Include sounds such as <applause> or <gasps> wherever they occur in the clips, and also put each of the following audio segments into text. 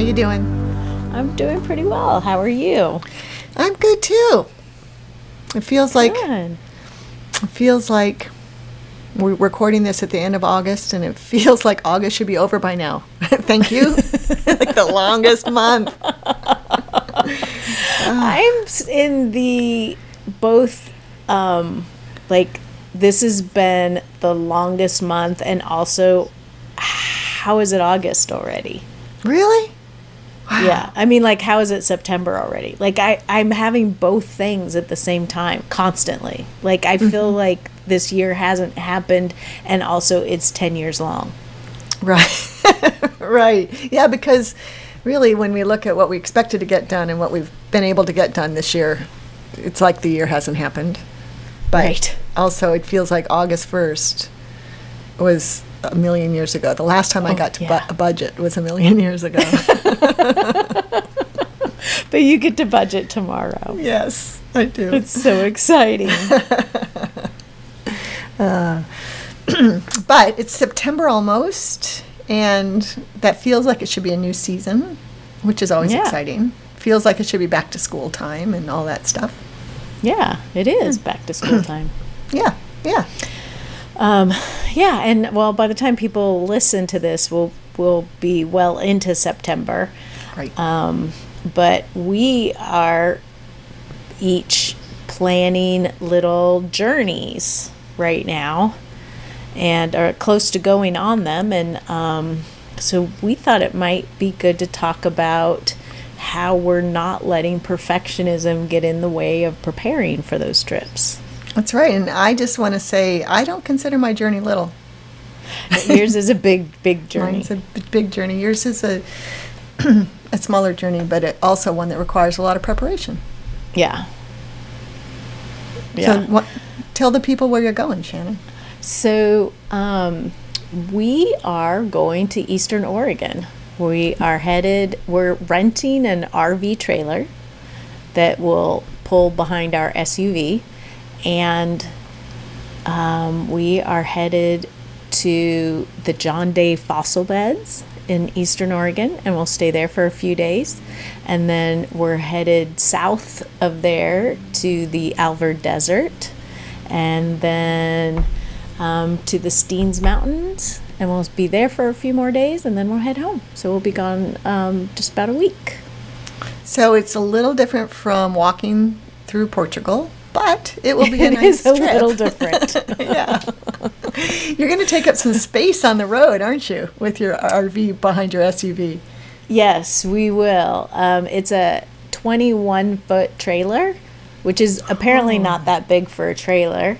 How you doing? I'm doing pretty well. How are you? I'm good too. It feels like Good. it feels like we're recording this at the end of August, and it <laughs> feels like August should be over by now. <laughs> Thank you. <laughs> like the longest month. I'm in the both um like this has been the longest month and also how is it August already? Really? Yeah. I mean like how is it September already? Like I I'm having both things at the same time constantly. Like I feel mm-hmm. like this year hasn't happened and also it's 10 years long. Right. <laughs> right. Yeah, because really, when we look at what we expected to get done and what we've been able to get done this year, it's like the year hasn't happened. But Right. also, it feels like August 1st was a million years ago. The last time I Oh, got to yeah. bu- a budget was a million <laughs> years ago. <laughs> But you get to budget tomorrow. yes, I do. It's so exciting. <laughs> Uh, <clears throat> but it's September almost, and that feels like it should be a new season, which is always Yeah. exciting. Feels like it should be back to school time and all that stuff. yeah, it is back to school time. <clears throat> Yeah, yeah. Um, yeah, and well, by the time people listen to this, we'll we'll be well into September. Right. Um, but we are each planning little journeys right now, and are close to going on them. And um, so we thought it might be good to talk about how we're not letting perfectionism get in the way of preparing for those trips. That's right. And I just want to say, I don't consider my journey little. Yours is a big, big <laughs> journey. Mine's a big journey. Yours is a, <clears throat> a smaller journey, but it also one that requires a lot of preparation. Yeah. So, Yeah. what, tell the people where you're going, Shannon. So, um, we are going to Eastern Oregon. We are headed, we're renting an RV trailer that will pull behind our SUV. And um, we are headed to the John Day fossil beds in Eastern Oregon, and we'll stay there for a few days. And then we're headed south of there to the Alvord Desert, and then um, to the Steens Mountains, and we'll be there for a few more days, and then we'll head home. So we'll be gone um, just about a week. So it's a little different from walking through Portugal, but it will be a <laughs> It nice is a trip. little <laughs> different. yeah. You're going to take up some space on the road, aren't you, with your RV behind your SUV? Yes, we will. Um, it's a 21 foot trailer, which is apparently Oh. not that big for a trailer.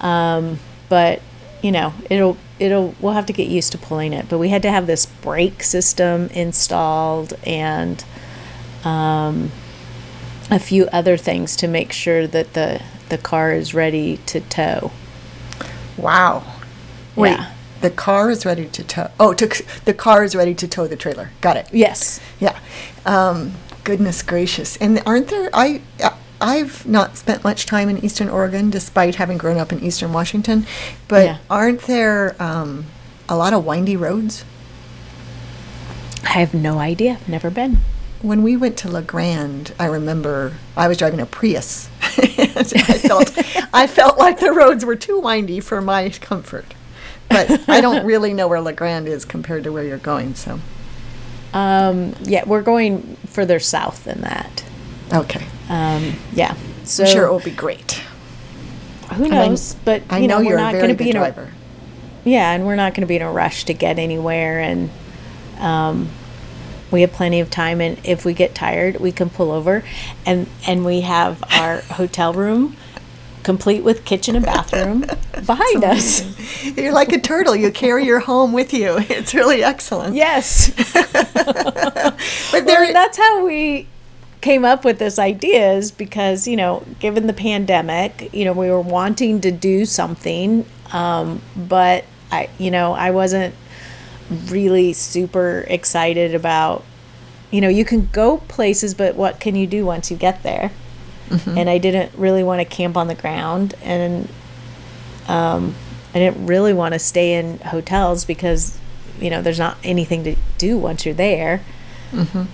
Um, but you know, it'll it'll we'll have to get used to pulling it. But we had to have this brake system installed and um, a few other things to make sure that the the car is ready to tow. Wow. Wait, Yeah. the car is ready to tow. Oh, to, the car is ready to tow the trailer. Got it. Yes. Yeah. Um, goodness gracious. And aren't there, I, I've not spent much time in Eastern Oregon despite having grown up in Eastern Washington, but Yeah. aren't there um, a lot of windy roads? I have no idea. Never been. When we went to La Grande, I remember I was driving a Prius. <laughs> I felt I felt like the roads were too windy for my comfort. But I don't <laughs> really know where La Grande is compared to where you're going, so Um, yeah, we're going further south than that. okay. Um, yeah. So I'm sure it will be great. who knows? but I you know, know, you're we're a not very going to good be in a driver. yeah, and we're not going to be in a rush to get anywhere. And um, we have plenty of time, and if we get tired, we can pull over, and and we have our <laughs> hotel room complete with kitchen and bathroom <laughs> behind us. You're like a turtle. You carry your home with you. It's really excellent. Yes. <laughs> But Well, that's how we came up with this idea is because you know given the pandemic you know we were wanting to do something um, but i you know i wasn't really super excited about you know you can go places but what can you do once you get there? And i didn't really want to camp on the ground and um, i didn't really want to stay in hotels because you know there's not anything to do once you're there.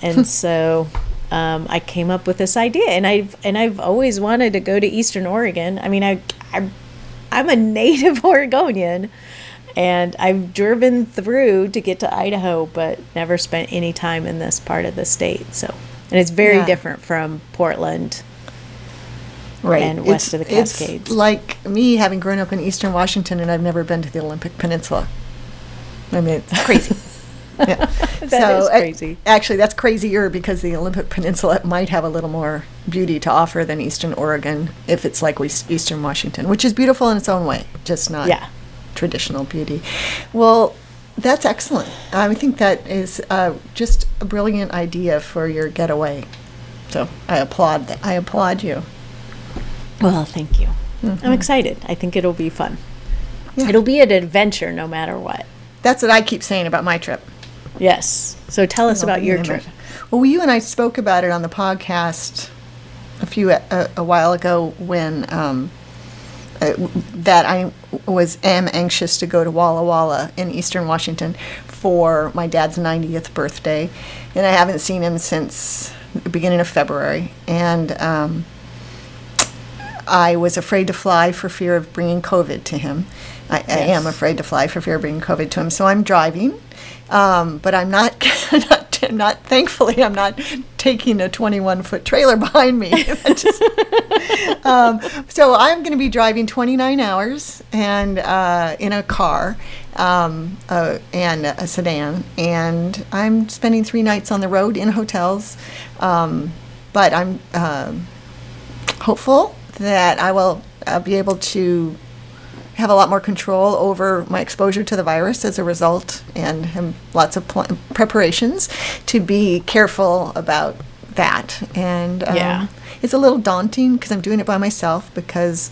And <laughs> so um, I came up with this idea, and I've and I've always wanted to go to Eastern Oregon. I mean, I, I I'm a <laughs> native Oregonian, and I've driven through to get to Idaho, but never spent any time in this part of the state. So, and it's very Yeah. different from Portland. right. and west of the Cascades. It's like me having grown up in eastern Washington and I've never been to the Olympic Peninsula. I mean, it's crazy. <laughs> yeah. <laughs> That is uh, crazy. actually, that's crazier because the Olympic Peninsula might have a little more beauty to offer than Eastern Oregon if it's like West- Eastern Washington, which is beautiful in its own way, just not Yeah. Traditional beauty. Well, that's excellent. I think that is uh, just a brilliant idea for your getaway. So I applaud that. I applaud you. Well, thank you. I'm excited. I think it'll be fun. Yeah. It'll be an adventure no matter what. That's what I keep saying about my trip. Yes. So tell us about your trip. Well, you and I spoke about it on the podcast a few a, a while ago when um, uh, that I was am anxious to go to Walla Walla in Eastern Washington for my dad's 90th birthday, and I haven't seen him since the beginning of February, and um, I was afraid to fly for fear of bringing COVID to him. I, I am afraid to fly for fear of bringing COVID to him, so I'm driving. Um, but I'm not, <laughs> not, not, thankfully, I'm not taking a 21 foot trailer <laughs> behind me. <laughs> Um, so I'm going to be driving 29 hours and uh, in a car um, uh, and a sedan, and I'm spending three nights on the road in hotels. Um, but I'm um hopeful that I will uh, be able to have a lot more control over my exposure to the virus as a result, and have lots of pl- preparations to be careful about that. And um, Yeah. it's a little daunting because I'm doing it by myself because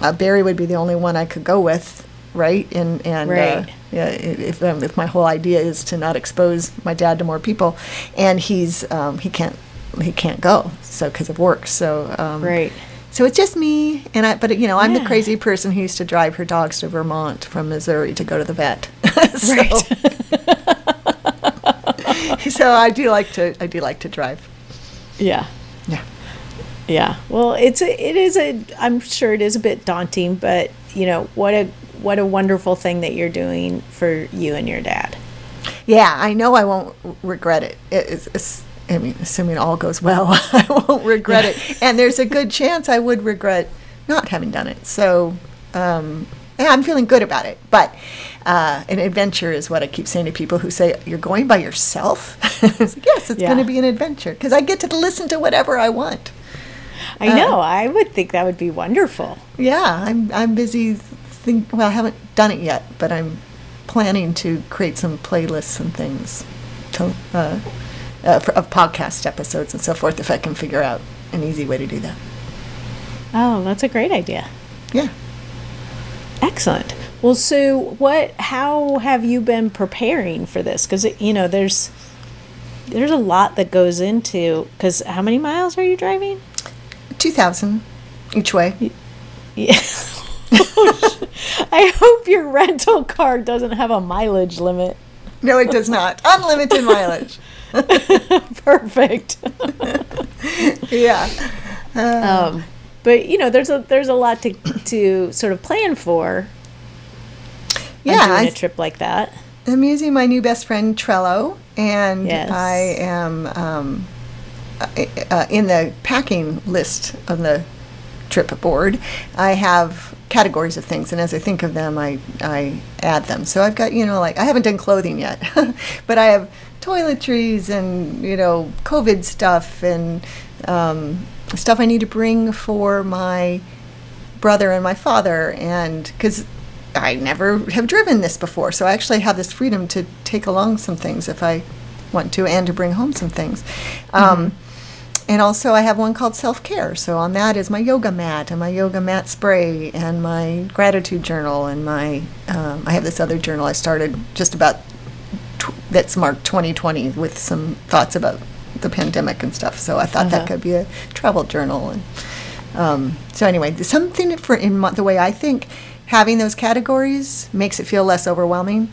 uh, Barry would be the only one I could go with, right? And and Uh, yeah, if um, if my whole idea is to not expose my dad to more people, and he's um, he can't he can't go so because of work. So um, Right. So it's just me, and I. But you know, I'm the crazy person who used to drive her dogs to Vermont from Missouri to go to the vet. <laughs> so, <laughs> so I do like to. I do like to drive. Yeah. Yeah. Yeah. Well, it's a, it is a I'm sure it is a bit daunting, but you know, what a what a wonderful thing that you're doing for you and your dad. Yeah, I know I won't regret it. it it's, it's, I mean, assuming all goes well, <laughs> I won't regret it. And there's a good chance I would regret not having done it. So, um, yeah, I'm feeling good about it. But uh, an adventure is what I keep saying to people who say, You're going by yourself? <laughs> It's like, yes, it's Yeah. going to be an adventure because I get to listen to whatever I want. I know. I would think that would be wonderful. Yeah, I'm, I'm busy. Think, well, I haven't done it yet, but I'm planning to create some playlists and things to, uh, uh, for, of podcast episodes and so forth if I can figure out an easy way to do that. Oh, that's a great idea. Yeah. Excellent. Well, so what? How have you been preparing for this? Because you know, there's there's a lot that goes into. Because how many miles are you driving? 2,000 each way. Yeah. <laughs> I hope your rental car doesn't have a mileage limit. No, it does not. Unlimited mileage. <laughs> <laughs> Perfect. Yeah. um, but you know, there's a there's a lot to to sort of plan for. on Yeah, doing I- a trip like that. I'm using my new best friend Trello, and Yes. I am um, uh, in the packing list on the trip board, I have categories of things, and as I think of them, I I add them. So I've got you know like I haven't done clothing yet, <laughs> but I have toiletries and you know COVID stuff and um, stuff I need to bring for my brother and my father, and because I never have driven this before, so I actually have this freedom to take along some things if I want to, and to bring home some things. Um, and also, I have one called self care. So on that is my yoga mat and my yoga mat spray and my gratitude journal and my. Um, I have this other journal I started just about that's marked 2020 with some thoughts about the pandemic and stuff. So I thought Uh-huh. that could be a travel journal. And um, so anyway, something for in the way I think having those categories makes it feel less overwhelming.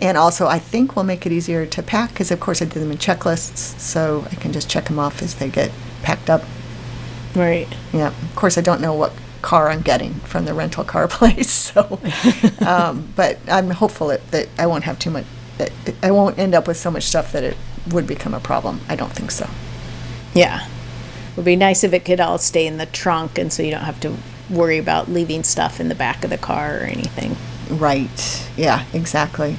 And also, I think will make it easier to pack because, of course, I do them in checklists, so I can just check them off as they get packed up. Right. Yeah. Of course, I don't know what car I'm getting from the rental car <laughs> place, so. <laughs> um, but I'm hopeful that, that I won't have too much. It, I won't end up with so much stuff that it would become a problem. I don't think so. Yeah. It Would be nice if it could all stay in the trunk and so you don't have to worry about leaving stuff in the back of the car or anything. Right. Yeah. Exactly.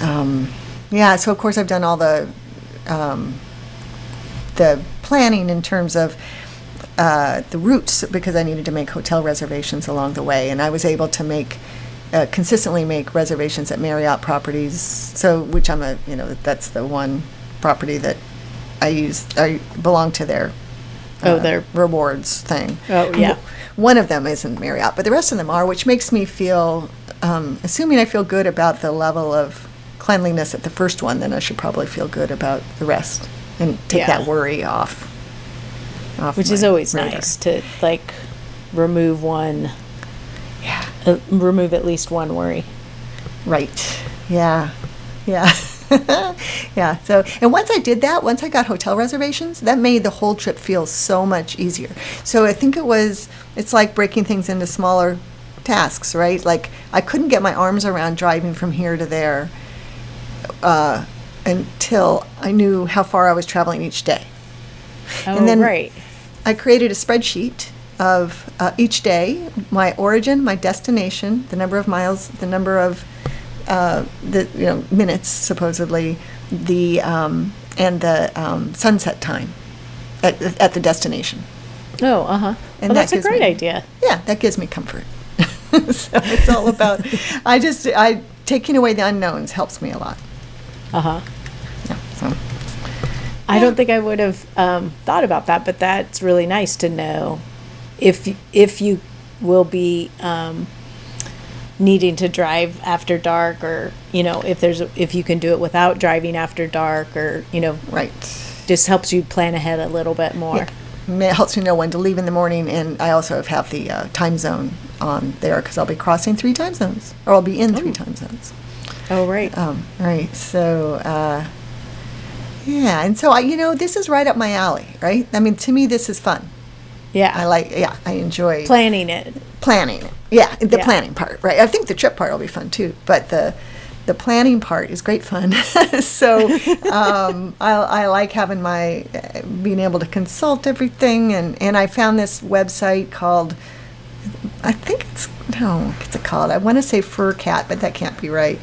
Um, yeah. So of course I've done all the um, the planning in terms of uh, the routes because I needed to make hotel reservations along the way, and I was able to make uh, consistently make reservations at Marriott properties. So which I'm a you know that's the one property that I use. I belong to their Oh, their- rewards thing. Oh, yeah. One of them isn't Marriott, but the rest of them are, which makes me feel, um, assuming I feel good about the level of cleanliness at the first one, then I should probably feel good about the rest and take Yeah. that worry off. off Which is always radar. nice to like remove one. Uh, remove at least one worry. Right. Yeah. Yeah. <laughs> yeah. So, and once I did that, once I got hotel reservations, that made the whole trip feel so much easier. So I think it was, it's like breaking things into smaller tasks, right? Like I couldn't get my arms around driving from here to there uh, until I knew how far I was traveling each day. Oh, then- right. I created a spreadsheet of uh, each day, my origin, my destination, the number of miles, the number of uh, the you know minutes supposedly, the um, and the um, sunset time at, at the destination. Oh, uh huh. And well, that that's a great me- idea. Yeah, that gives me comfort. <laughs> so it's all about. I just I taking away the unknowns helps me a lot. Uh huh. Yeah. So I don't think I would have um, thought about that, but that's really nice to know if if you will be um, needing to drive after dark, or you know if there's a, if you can do it without driving after dark, or you know right. just helps you plan ahead a little bit more. Yeah. It helps me know when to leave in the morning, and I also have the uh, time zone on there because I'll be crossing three time zones, or I'll be in three time zones. Oh right. Um, right. So, uh, yeah, and so I, you know, this is right up my alley, right? I mean, to me, this is fun. Yeah. I like, yeah, I enjoy planning it. planning. It. Yeah, the Yeah. planning part, right? I think the trip part will be fun too, but the the planning part is great fun. <laughs> so <laughs> um, I, I like having my uh, being able to consult everything, and and I found this website called I think it's no, what's it called? I want to say Fur Cat, but that can't be right.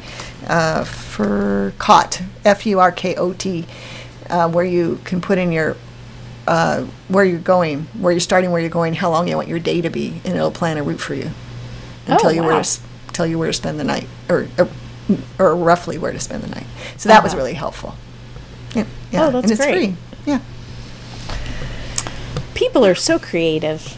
Uh, Furkot, F U R K O T, uh, where you can put in your uh, where you're going, where you're starting, where you're going, how long you want your day to be, and it'll plan a route for you and Oh, tell you where to tell you where to spend the night, or or, or roughly where to spend the night. So that was Uh-huh. really helpful. Yeah, yeah, Oh, that's and it's great. free. Yeah, People are so creative.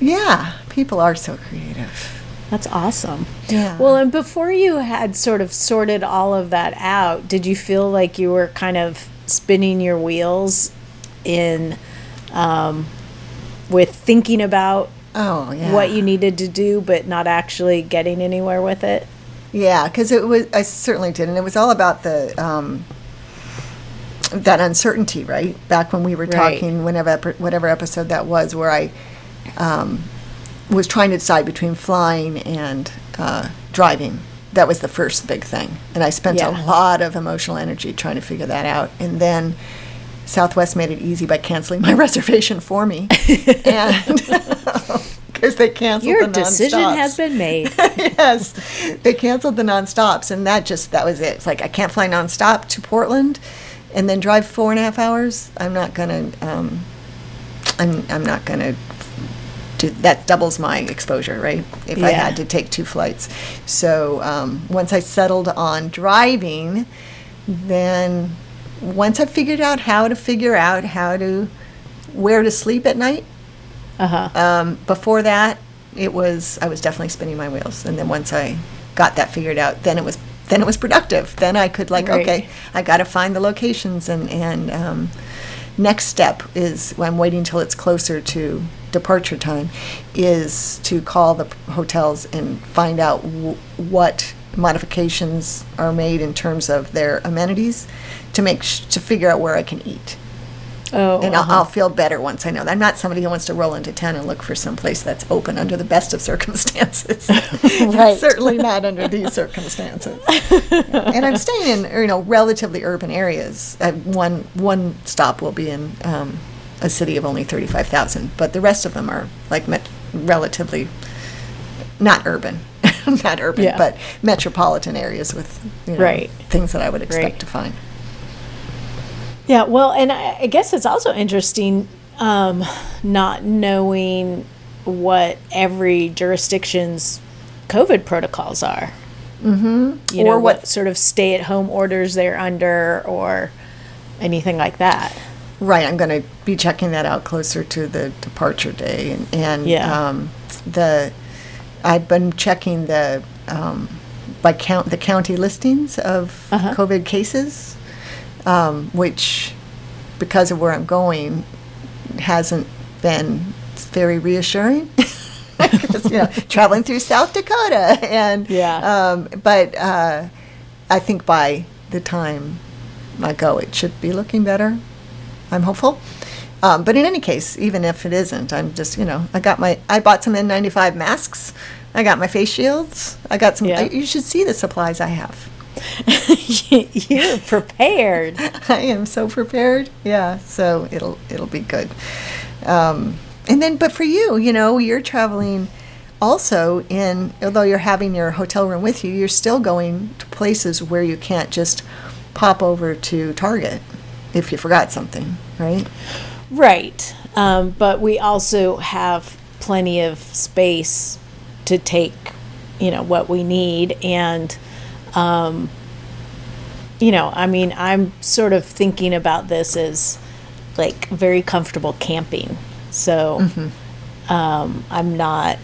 yeah. People are so creative. That's awesome. Yeah. Well, and before you had sort of sorted all of that out, did you feel like you were kind of spinning your wheels in um, with thinking about Oh yeah. what you needed to do, but not actually getting anywhere with it? Yeah, because it was. I certainly did, and it was all about the um, that uncertainty, right? Back when we were Right. talking, whenever whatever episode that was, where I um, was trying to decide between flying and uh, driving. That was the first big thing, and I spent Yeah. a lot of emotional energy trying to figure that out. And then Southwest made it easy by canceling my <laughs> reservation for me, and <laughs> because they canceled Your the decision nonstops. has been made. <laughs> yes, they canceled the nonstops, and that just that was it. It's like I can't fly nonstop to Portland, and then drive four and a half hours. I'm not gonna. Um, I'm I'm not gonna. Do, that doubles my exposure, right? If I had to take two flights. So um, once I settled on driving, then once I figured out how to figure out how to where to sleep at night, Uh huh. um, before that, it was I was definitely spinning my wheels, and then once I got that figured out, then it was then it was productive. Then I could like, Right. okay, I got to find the locations, and and um, next step is I'm waiting till it's closer to departure time, is to call the p- hotels and find out w- what modifications are made in terms of their amenities to make sh- to figure out where I can eat Oh, and I'll, uh-huh. I'll feel better once I know. that. I'm not somebody who wants to roll into town and look for some place that's open under the best of <laughs> circumstances. <laughs> Right. Certainly not under these circumstances. <laughs> and I'm staying in you know relatively urban areas. I, one one stop will be in um, a city of only thirty five thousand, but the rest of them are like met- relatively not urban. <laughs> not urban, Yeah. but metropolitan areas with you know, Right. things that I would expect Right. to find. Yeah, well, and I, I guess it's also interesting um, not knowing what every jurisdiction's COVID protocols are. Mm-hmm. You Or know, what, what- sort of stay at home orders they're under or anything like that. Right, I'm going to be checking that out closer to the departure day, and, and Yeah. um, the I've been checking the um, by count the county listings of Uh-huh. COVID cases, um, which because of where I'm going hasn't been very reassuring. <laughs> 'Cause, you know, <laughs> traveling through South Dakota, and Yeah. um, but uh, I think by the time I go, it should be looking better. I'm hopeful. Um, but in any case, even if it isn't, I'm just, you know, I got my, I bought some N95 masks. I got my face shields. I got some, Yeah. I, you should see the supplies I have. <laughs> You're prepared. <laughs> I am so prepared. Yeah, so it'll, it'll be good. Um, and then, but for you, you know, you're traveling also in, although you're having your hotel room with you, you're still going to places where you can't just pop over to Target if you forgot something, right? Right. Um, but we also have plenty of space to take, you know, what we need. And, um, you know, I mean, I'm sort of thinking about this as like very comfortable camping. So um, I'm not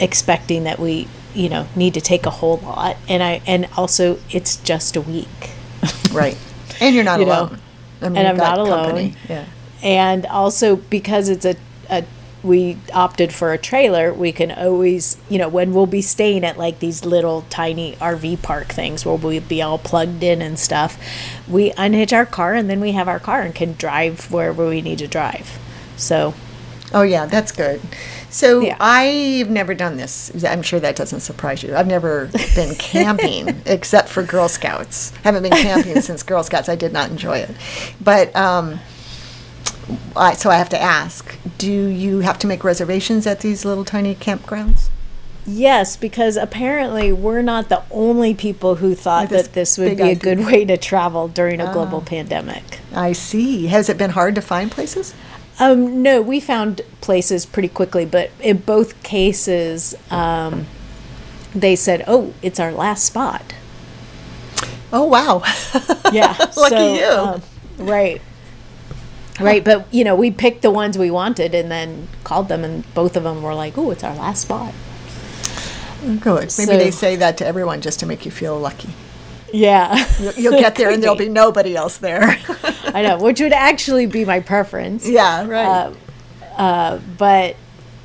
expecting that we, you know, need to take a whole lot. And I, and also it's just a week. <laughs> Right. And you're not <laughs> You know, alone. I mean, and I'm not alone. company. Yeah. And also because it's a, a we opted for a trailer we can always you know when we'll be staying at like these little tiny rv park things where we'll be all plugged in and stuff we unhitch our car and then we have our car and can drive wherever we need to drive so Oh yeah, that's good. So Yeah. I've never done this. I'm sure that doesn't surprise you. I've never been <laughs> camping except for Girl Scouts. I haven't been camping <laughs> since Girl Scouts. I did not enjoy it. But um, I, so I have to ask: Do you have to make reservations at these little tiny campgrounds? yes because apparently we're not the only people who thought this that this would big be a idea. good way to travel during a global Ah. pandemic I see. Has it been hard to find places? Um, no, we found places pretty quickly, but in both cases, um, they said, "Oh, it's our last spot." Oh wow! <laughs> Yeah, Lucky so, you. um, right, <laughs> right. But you know, we picked the ones we wanted, and then called them, and both of them were like, "Oh, it's our last spot." Good. Maybe they say that to everyone just to make you feel lucky. Yeah, You'll, you'll get there and <laughs> there'll be. nobody else there. <laughs> I know, which would actually be my preference. yeah, right. Uh, but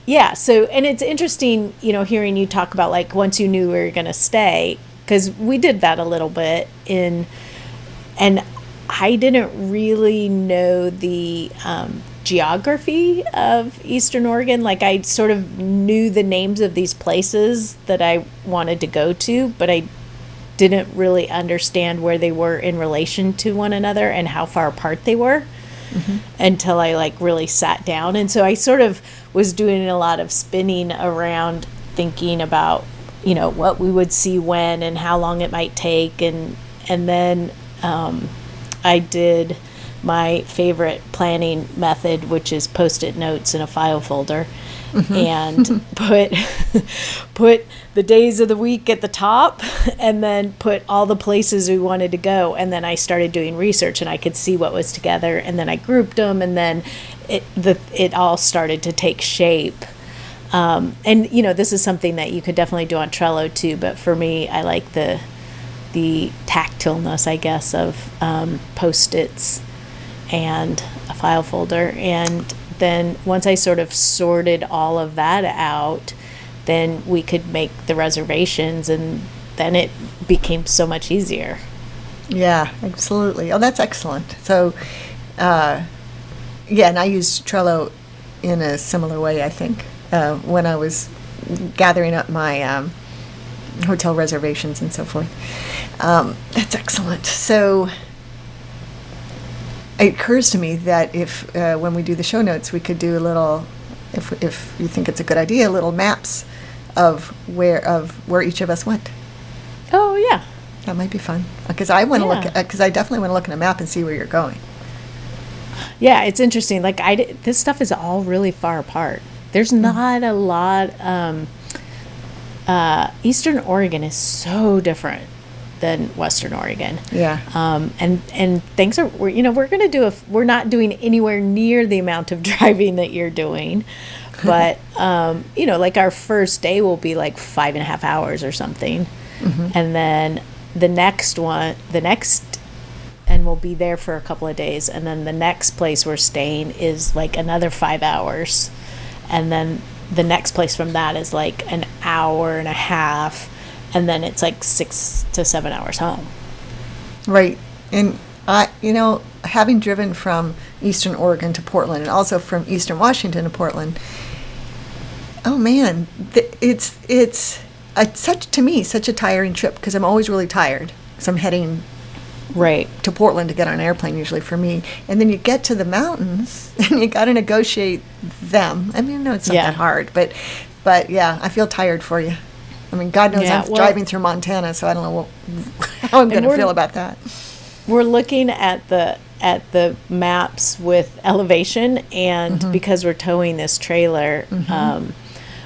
yeah so and it's interesting you know hearing you talk about like once you knew we were going to stay because we did that a little bit in and i didn't really know the um, geography of eastern oregon like i sort of knew the names of these places that i wanted to go to but i didn't really understand where they were in relation to one another and how far apart they were until I like really sat down. And so I sort of was doing a lot of spinning around thinking about, you know, what we would see when and how long it might take. And, and then um, I did my favorite planning method, which is post-it notes in a file folder. and <laughs> put put the days of the week at the top and then put all the places we wanted to go and then I started doing research and I could see what was together and then I grouped them and then it the it all started to take shape um, and you know this is something that you could definitely do on Trello too but for me I like the the tactileness I guess of um, post-its and a file folder and then once I sort of sorted all of that out, then we could make the reservations and then it became so much easier. Yeah, absolutely. Oh, that's excellent. So, uh, yeah, and I use Trello in a similar way, I think, uh, when I was gathering up my um, hotel reservations and so forth. Um, that's excellent. So, it occurs to me that if uh, when we do the show notes, we could do a little, if if you think it's a good idea, little maps of where of where each of us went. Oh yeah, That might be fun because I want to Yeah. look because I definitely want to look at a map and see where you're going. yeah. It's interesting. Like I, this stuff is all really far apart. There's not a lot. Um, uh, Eastern Oregon is so different than Western Oregon. Yeah. um, and and things are we're, you know we're going to do a we're not doing anywhere near the amount of <laughs> driving that you're doing. <laughs> But um, you know like our first day will be like five and a half hours or something. And then the next one the next and we'll be there for a couple of days. And then the next place we're staying is like another five hours. And then the next place from that is like an hour and a half and then it's like six to seven hours home Right. And I, you know, having driven from Eastern Oregon to Portland and also from Eastern Washington to Portland, oh man, th- it's it's a, such to me such a tiring trip because I'm always really tired. because I'm heading right to Portland to get on an airplane usually for me, and then you get to the mountains <laughs> and you got to negotiate them. I mean, no, it's not Yeah. that hard, but but yeah, I feel tired for you. I mean, God knows Yeah, I'm well- driving through Montana, so I don't know what, <laughs> how I'm going to feel about that. we're looking at the at the maps with elevation and Mm-hmm. because we're towing this trailer um,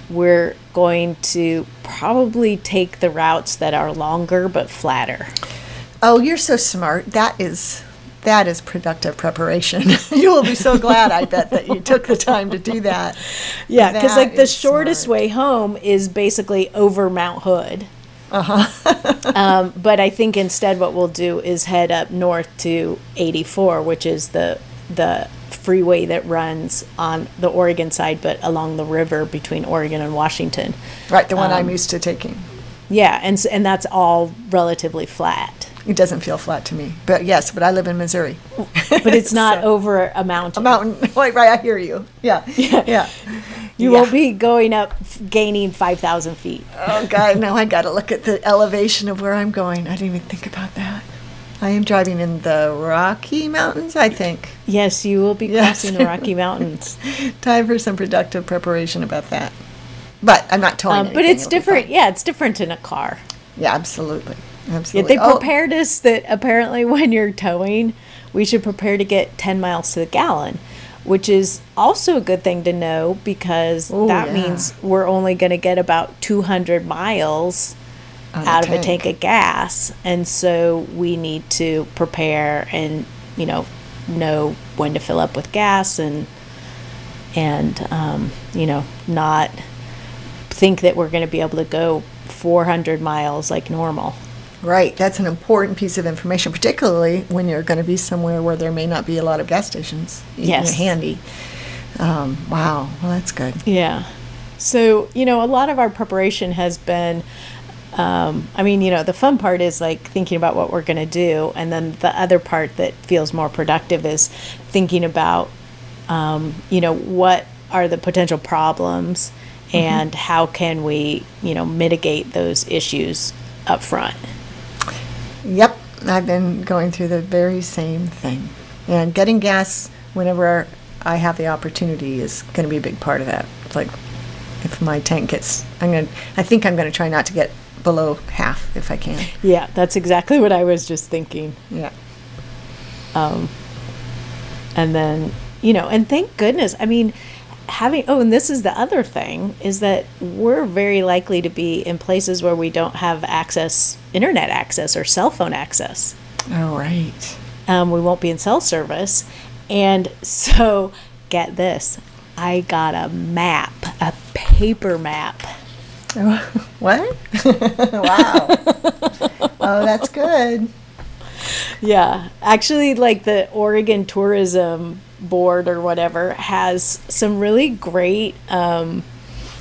we're going to probably take the routes that are longer but flatter Oh, you're so smart. That is that is productive preparation. <laughs> you will be so glad, I bet, that you took the time to do that. yeah because like the shortest smart. way home is basically over mount hood Uh-huh. <laughs> um, but i think instead what we'll do is head up north to 84 which is the the freeway that runs on the oregon side but along the river between oregon and washington Right, the one I'm Um, used to taking. Yeah, and and that's all relatively flat, It doesn't feel flat to me. But yes, but I live in Missouri. but it's not <laughs> So- over a mountain. a mountain. <laughs> Right, right, I hear you. Yeah. Yeah. yeah. You Yeah. won't be going up, gaining five thousand feet. Oh God, now I got to look at the elevation of where I'm going. I didn't even think about that. I am driving in the Rocky Mountains, I think. Yes, you will be Yes. crossing the Rocky <laughs> Mountains. Time for some productive preparation about that. But I'm not towing Um, but it's different. Yeah, it's different in a car. Yeah, absolutely. Yeah, Absolutely. they Oh, prepared us that apparently <laughs> when you're towing, we should prepare to get 10 miles to the gallon, which is also a good thing to know because Oh, that yeah. means we're only going to get about 200 miles out of a tank of gas. And so we need to prepare and, you know, know when to fill up with gas and, and, um, you know, not think that we're going to be able to go 400 miles like normal. Right, that's an important piece of information, particularly when you're going to be somewhere where there may not be a lot of gas stations Yes. handy. Um, wow, well, that's good. Yeah. So, you know, a lot of our preparation has been, um, I mean, you know, the fun part is like thinking about what we're going to do. And then the other part that feels more productive is thinking about, um, you know, what are the potential problems and how can we, you know, mitigate those issues up front. Yep, I've been going through the very same thing. And getting gas whenever I have the opportunity is going to be a big part of that. It's like if my tank gets, I'm going to, I think I'm going to try not to get below half if I can. Yeah, that's exactly what I was just thinking. Yeah. Um, and then, you know, and thank goodness. I mean, having, oh, and this is the other thing is that we're very likely to be in places where we don't have access, internet access or cell phone access. All right. Um, we won't be in cell service. And so, get this I got a map, a paper map. <laughs> what? <laughs> wow. oh, that's good. <laughs> Yeah, actually, like the Oregon Tourism Board or whatever has some really great um,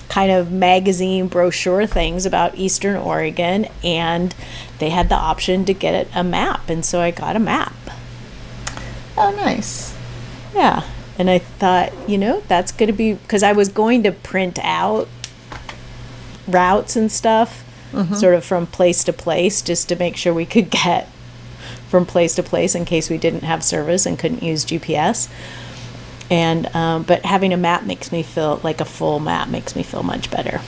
kind of magazine brochure things about Eastern Oregon, and they had the option to get a map, and so I got a map. Oh, nice. Yeah, and I thought, you know, that's going to be because I was going to print out routes and stuff, sort of from place to place, just to make sure we could <laughs> get from place to place in case we didn't have service and couldn't use GPS. And um, but having a map makes me feel like a full map makes me feel much better.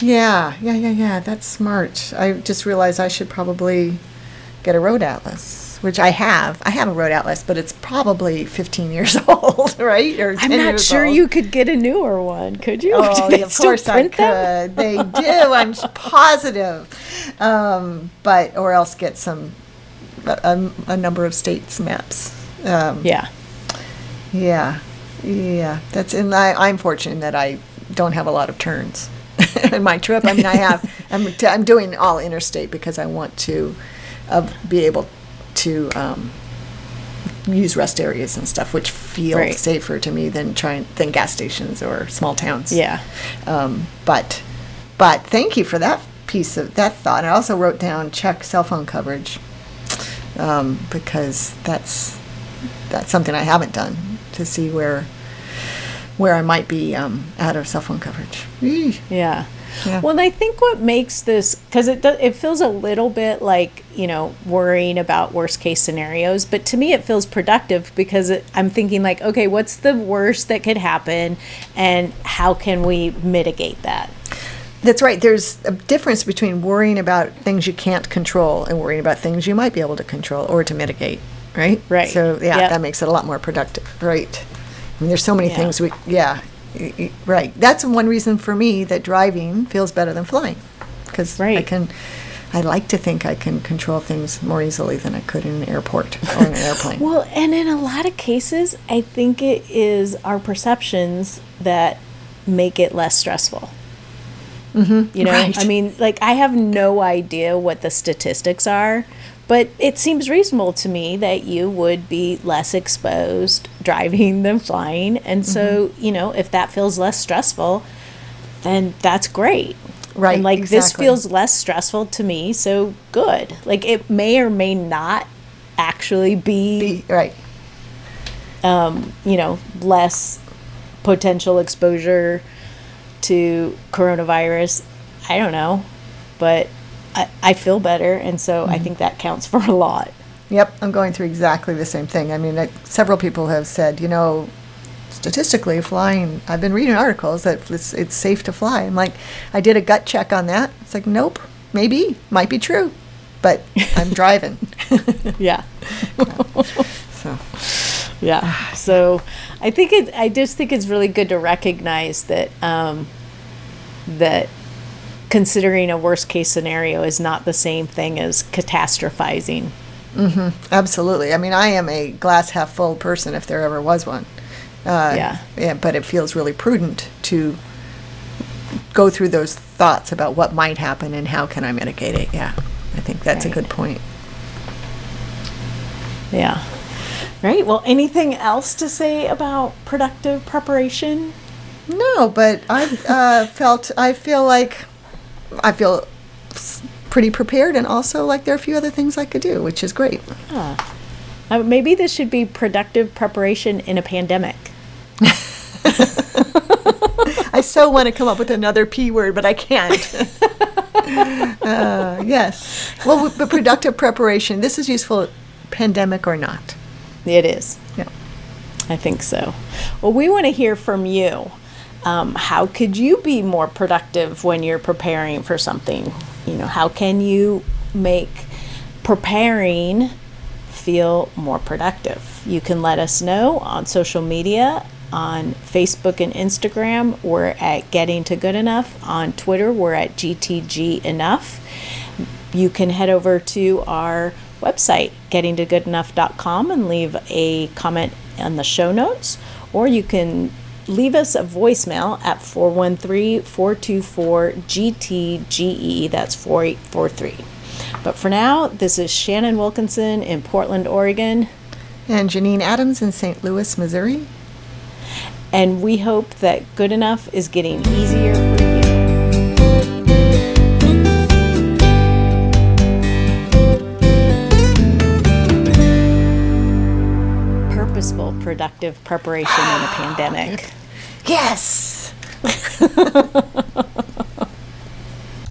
Yeah, yeah, yeah, yeah. That's smart. I just realized I should probably get a road atlas, which I have. I have a road atlas, but it's probably 15 years <laughs> old, right? Or I'm 10 not sure old. you could get a newer one, could you? <laughs> Oh, of course I them? could. They do. I'm <laughs> positive. Um, but or else get some a, a number of states maps. Um, Yeah. Yeah, yeah. That's and I, I'm fortunate that I don't have a lot of turns <laughs> in my trip. I mean, I have. <laughs> I'm t- I'm doing all interstate because I want to uh, be able to um, use rest areas and stuff, which feel Right. safer to me than trying than gas stations or small towns. Yeah. Um, but but thank you for that piece of that thought. I also wrote down check cell phone coverage um, because that's that's something I haven't done to see where where I might be um, out of cell phone coverage. Eesh. Yeah. Yeah. Well, and I think what makes this because it does, it feels a little bit like you know worrying about worst case scenarios, but to me it feels productive because it, I'm thinking like, okay, what's the worst that could happen, and how can we mitigate that? That's right. There's a difference between worrying about things you can't control and worrying about things you might be able to control or to mitigate. Right. Right. So yeah, Yep. that makes it a lot more productive. Right. I mean, there's so many Yeah. things we. Yeah. Right. That's one reason for me that driving feels better than flying, because I can. I like to think I can control things more easily than I could in an airport or in an airplane. <laughs> Well, and in a lot of cases, I think it is our perceptions that make it less stressful. Mm-hmm. You know, Right. I mean, like I have no idea what the statistics are, but it seems reasonable to me that you would be less exposed <laughs> driving than flying. And so, Mm-hmm. you know, if that feels less stressful, then that's great. Right, And like this feels less stressful to me, so good. Like it may or may not actually Be- right. um, you know, less potential exposure to coronavirus. I don't know, but I, I feel better, and so I mm-hmm. think that counts for a lot. Yep, I'm going through exactly the same thing. I mean, like, several people have said, you know, statistically, flying. I've been reading articles that it's, it's safe to fly. I'm like, I did a gut check on that. It's like, nope, maybe, might be true, but I'm <laughs> driving. Yeah, <laughs> <laughs> so, yeah. So I think it. I just think it's really good to recognize that um, that considering a worst case scenario is not the same thing as catastrophizing. absolutely. I mean, I am a glass half full person if there ever was one. Uh, Yeah. yeah. But it feels really prudent to go through those thoughts about what might happen and how can I mitigate it. Yeah, I think that's a good point. Yeah. Right. Well, anything else to say about productive preparation? No, but I uh, <laughs> felt I feel like I feel pretty prepared, and also like there are a few other things I could do, which is great. Uh, maybe this should be productive preparation in a pandemic. <laughs> I so want to come up with another p word, but I can't. <laughs> uh, yes, well, but productive preparation. This is useful, pandemic or not. It is. Yeah. I think so. Well, we want to hear from you. Um, how could you be more productive when you're preparing for something? You know, how can you make preparing feel more productive? You can let us know on social media on Facebook and Instagram. We're at Getting to Good Enough. On Twitter, we're at GTG Enough. You can head over to our website, gettingtogoodenough.com, and leave a comment on the show notes, or you can leave us a voicemail at 413 424 GTGE. That's 4843. But for now, this is Shannon Wilkinson in Portland, Oregon. And Janine Adams in St. Louis, Missouri. And we hope that good enough is getting easier for you. Productive preparation in a <gasps> pandemic. Yes. <laughs>